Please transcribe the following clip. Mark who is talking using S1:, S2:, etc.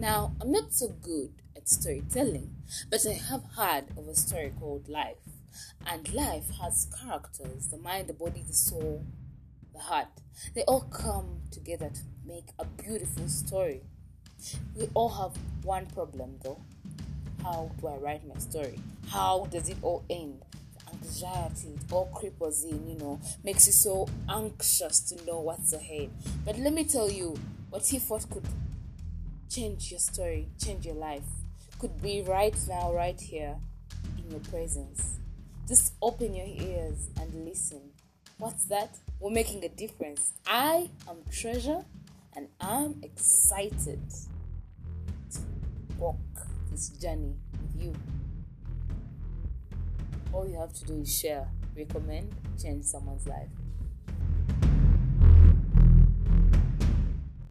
S1: Now, I'm not so good at storytelling, but I have heard of a story called Life. And life has characters the mind, the body, the soul, the heart. They all come together to make a beautiful story. We all have one problem though. How do I write my story? How does it all end? The anxiety, it all creepers in, you know, makes you so anxious to know what's ahead. But let me tell you, what he thought could change your story, change your life, could be right now, right here in your presence. Just open your ears and listen. What's that? We're making a difference. I am Treasure and I'm excited to walk this journey with you. All you have to do is share, recommend, change someone's life.